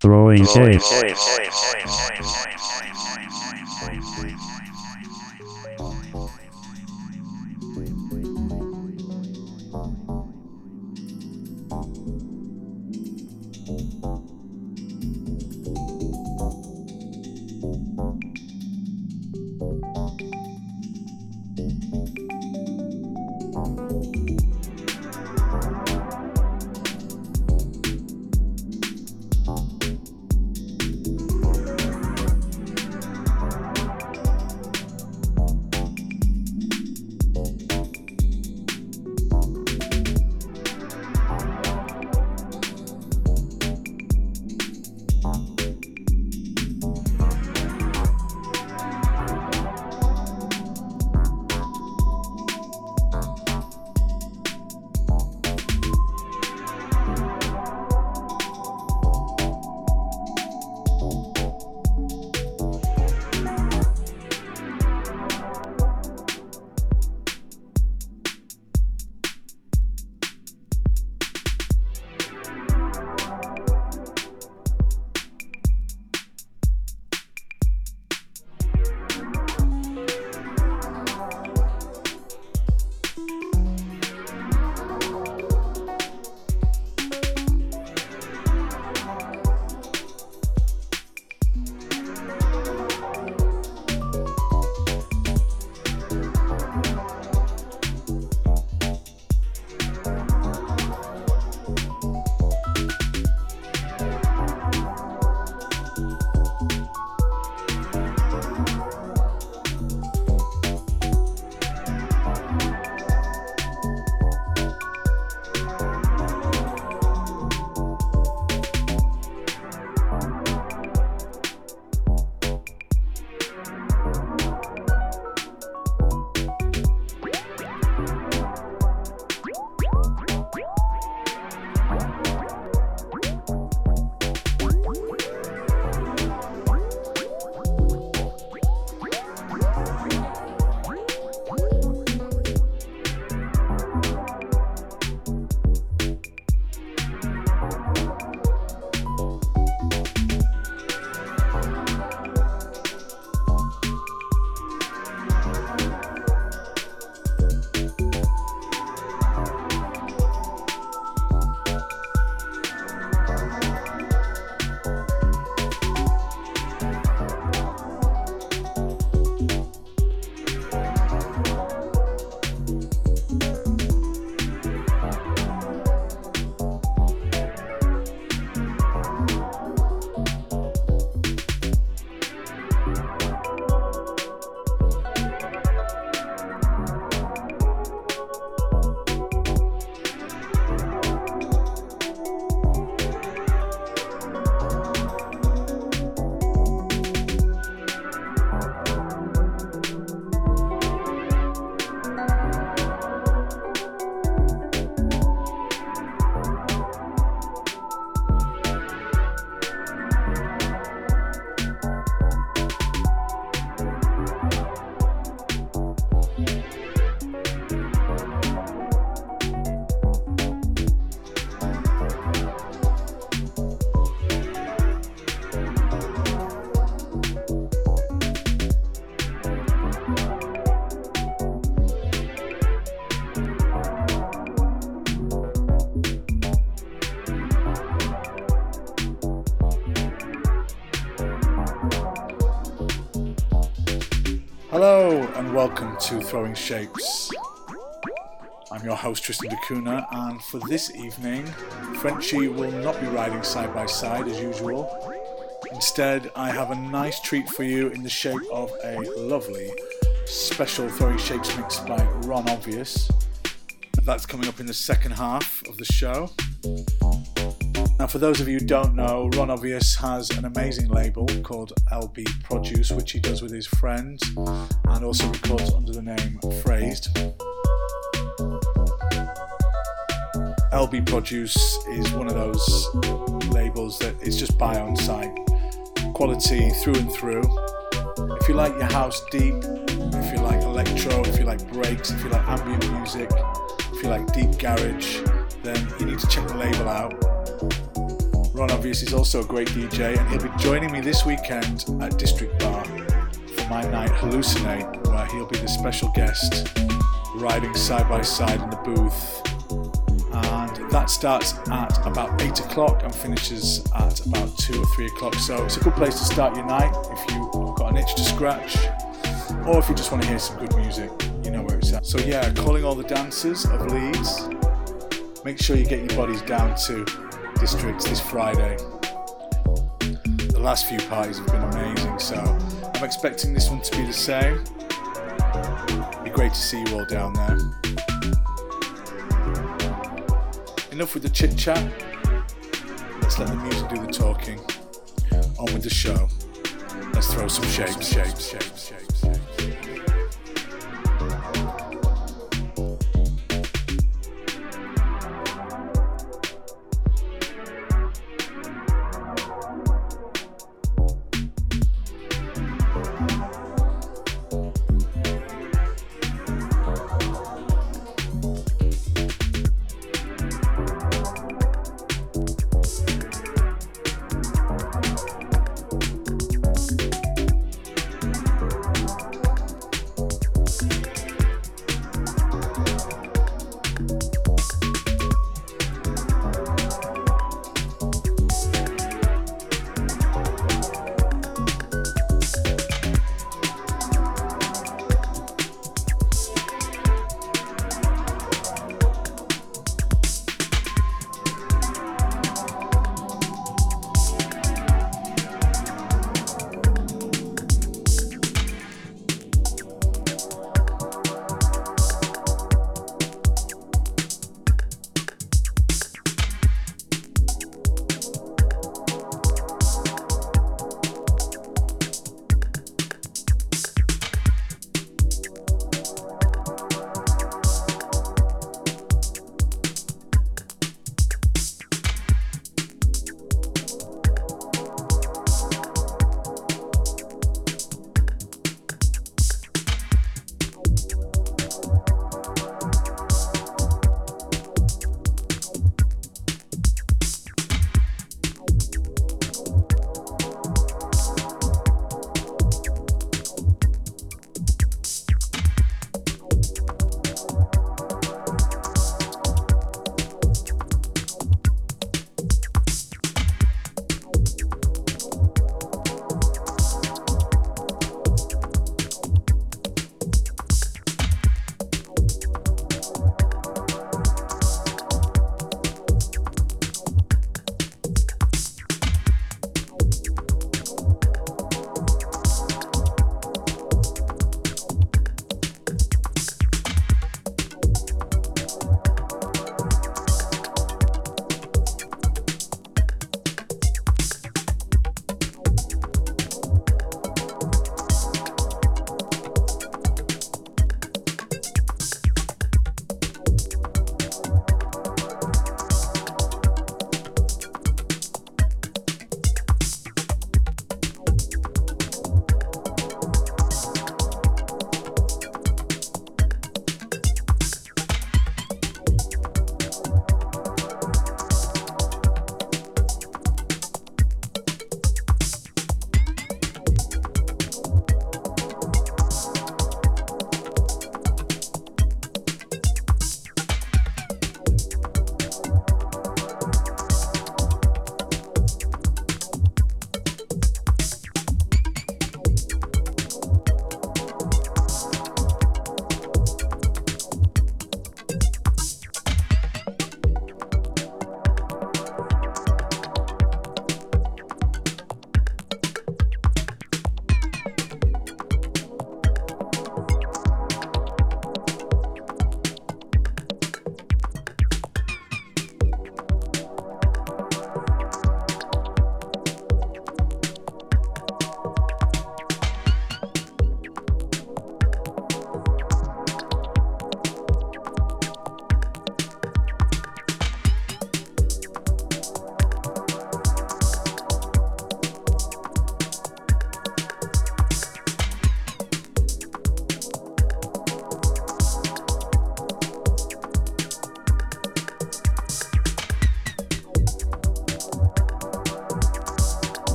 Throwing shade. To Throwing Shapes. I'm your host Tristan Da Cunha, and for this evening, Frenchy will not be riding side by side as usual. Instead, I have a nice treat for you in the shape of a lovely special Throwing Shapes mix by Ron Obvious. That's coming up in the second half of the show. Now, for those of you who don't know, Ron Obvious has an amazing label called LB Produce, which he does with his friends and also records under the name Phrased. LB Produce is one of those labels that is just buy on sight, quality through and through. If you like your house deep, if you like electro, if you like breaks, if you like ambient music, if you like deep garage, then you need to check the label out. Ron Obvious is also a great DJ, and he'll be joining me this weekend at District Bar for my night Hallucinate, where he'll be the special guest riding side by side in the booth. And that starts at about 8 o'clock and finishes at about 2 or 3 o'clock. So it's a good place to start your night if you've got an itch to scratch, or if you just want to hear some good music, you know where it's at. So, yeah, calling all the dancers of Leeds, make sure you get your bodies down to Districts this Friday. The last few parties have been amazing, so I'm expecting this one to be the same. It'd be great to see you all down there. Enough with the chit chat. Let's let the music do the talking. On with the show. Let's throw some shapes, shapes, shapes, shapes.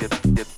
dip, dip.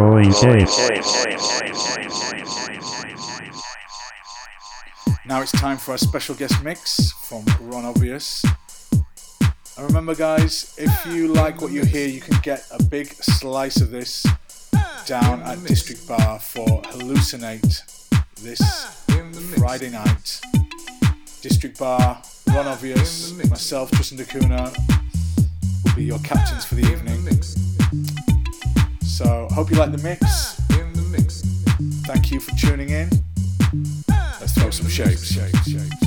Throwing shapes. Now it's time for a special guest mix from Ron Obvious. And remember, guys, if you like what you hear, you can get a big slice of this down at District Bar for Hallucinate this Friday night. District Bar, Ron Obvious, myself, Tristan da Cunha, will be your captains for the evening. So hope you like the mix. Thank you for tuning in. Let's throw some shapes. shapes, shapes.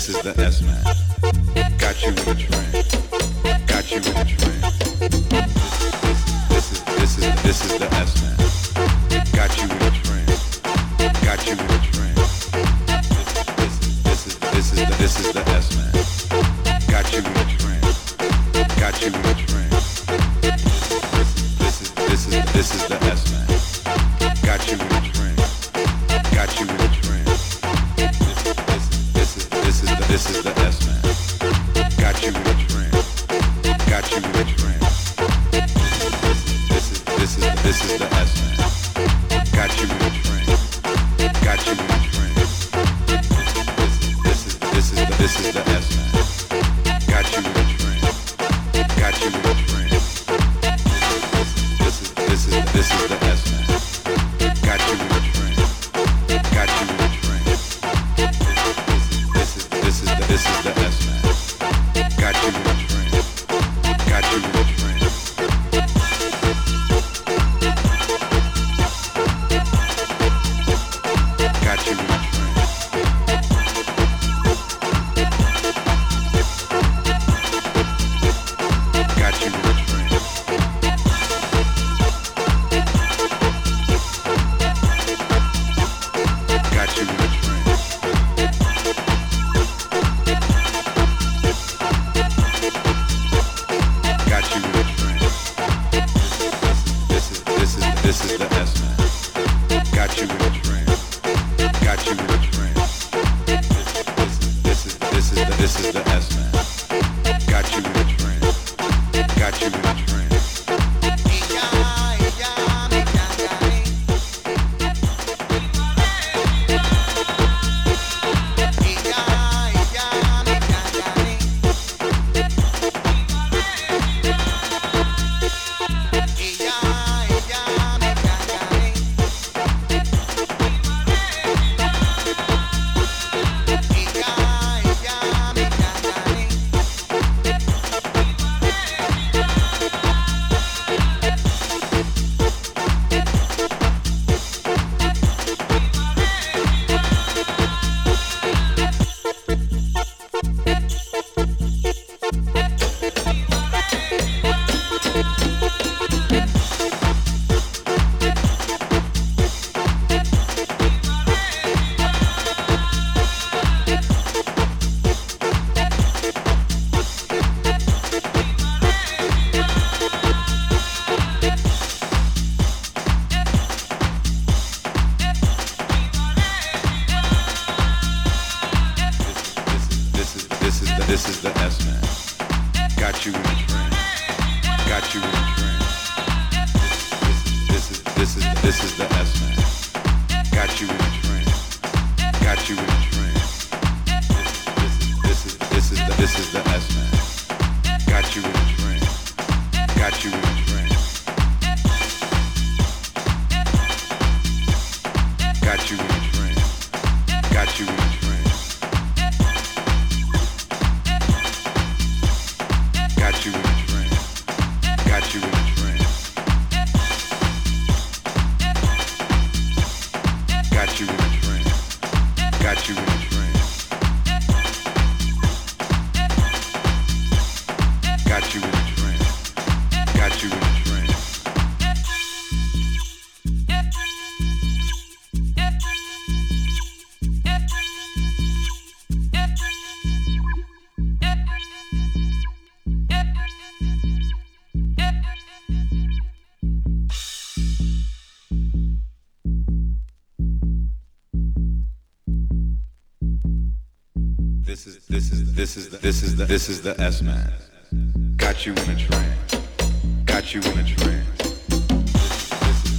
This is the S Man. This is the this is the this is the S man. Got you in a trance. Got you in a trance.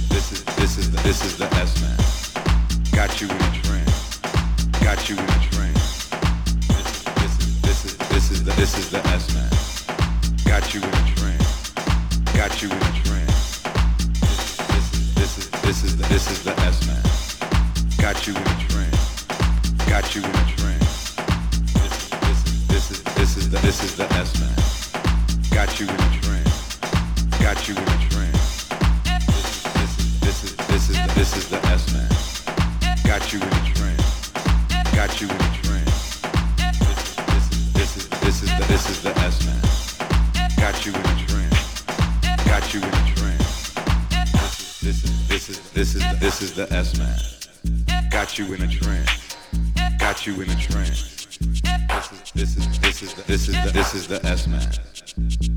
This is this is the this is the S man. Got you in a trance. Got you in a trance. This is this is this is the this is the S man. Got you in a trance. Got you in a trance. This is this is this is the this is the S man. Got you in a trance. Got you in a trance this is the S man. Got you in a trance. Got you in a trance. This is this is this is the, this is the S man. Got you in a trance. Got you in a trance. This is this is this is the this is the S man. Got you in a trance. Got you in a trance. This is this is this is this is the S man. Got you in a trance. Got you in a trance. This is the S man.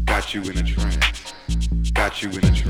Got you in a trance. Got you in a trance.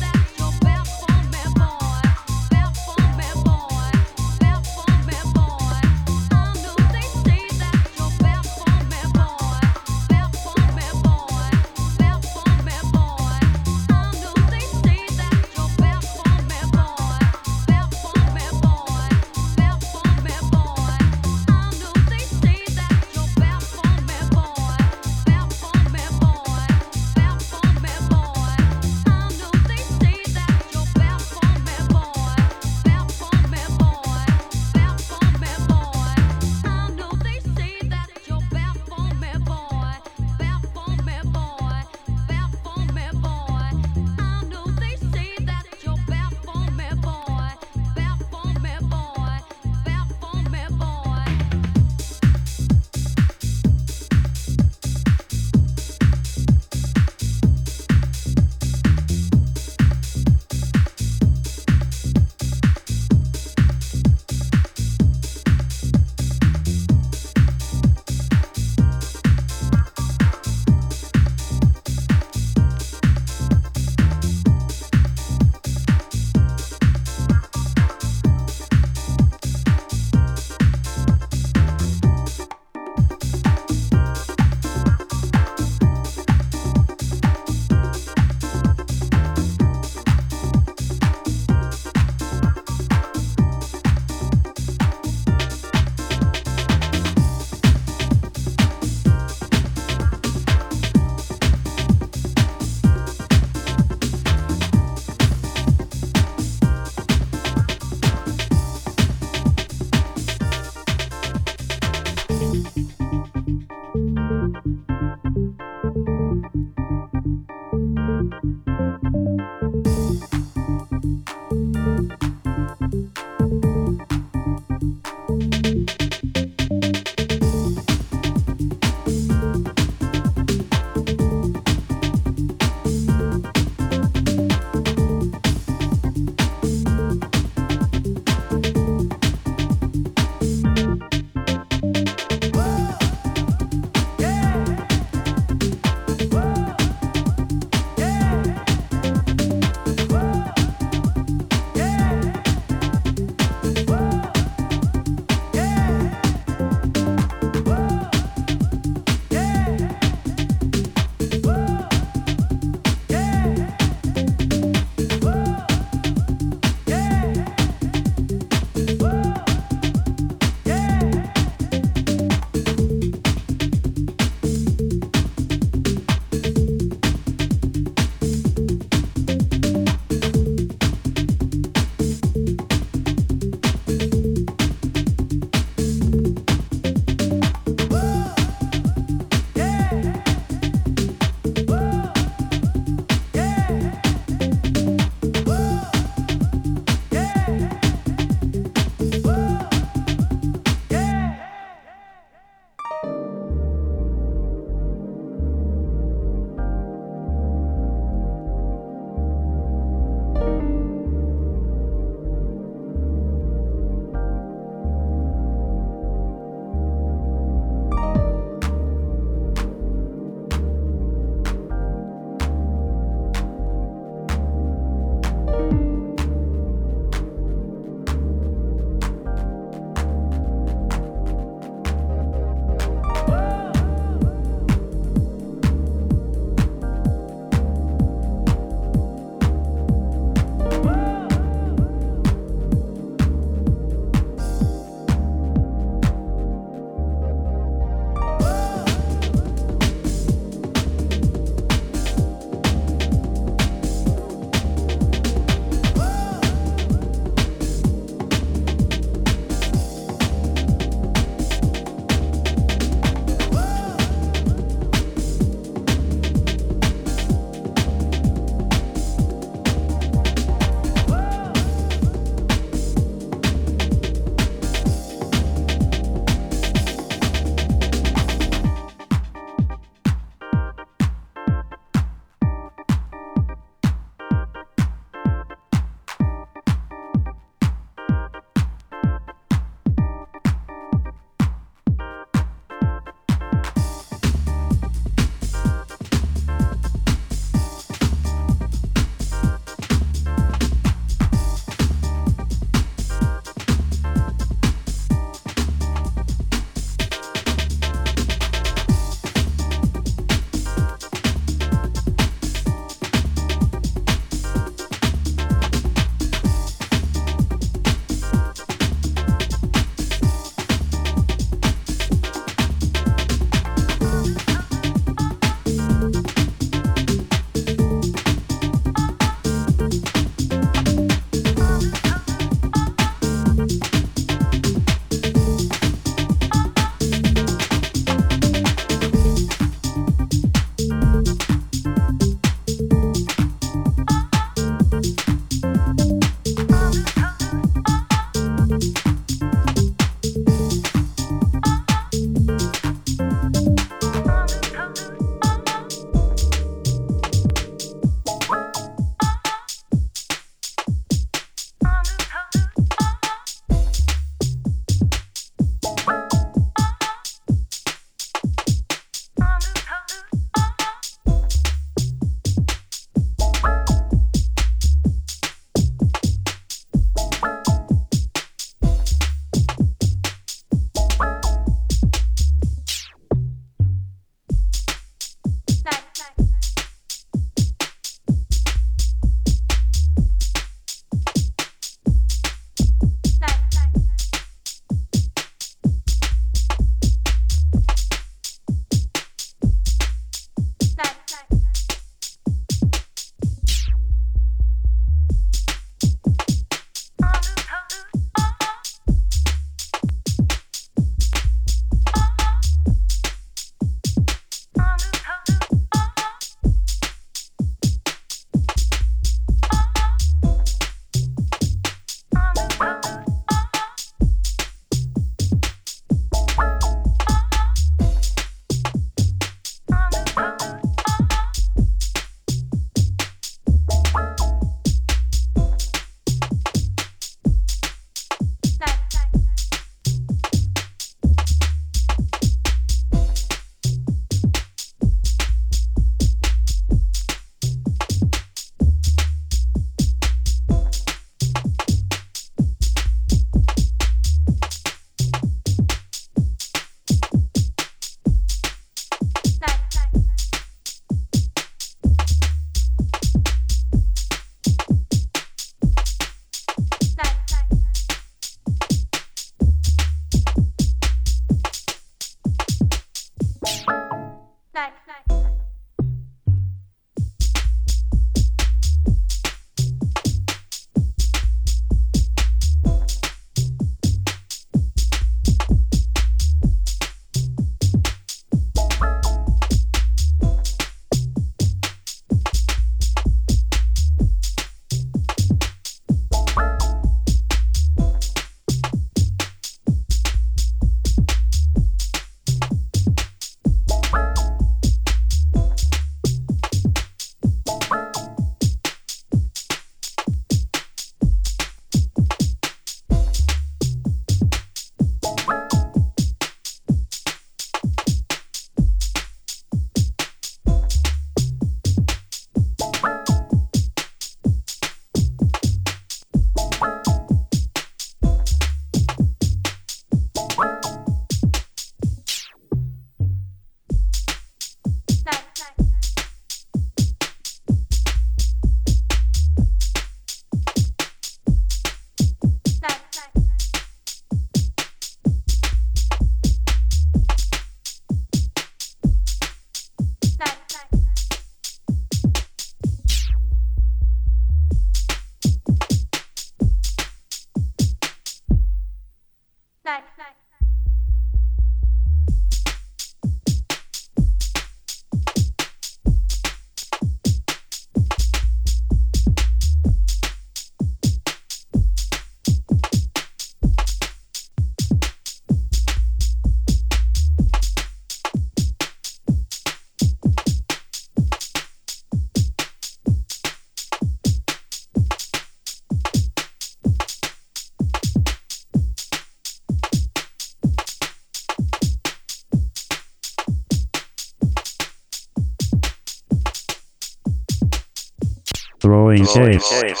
Throwing shapes.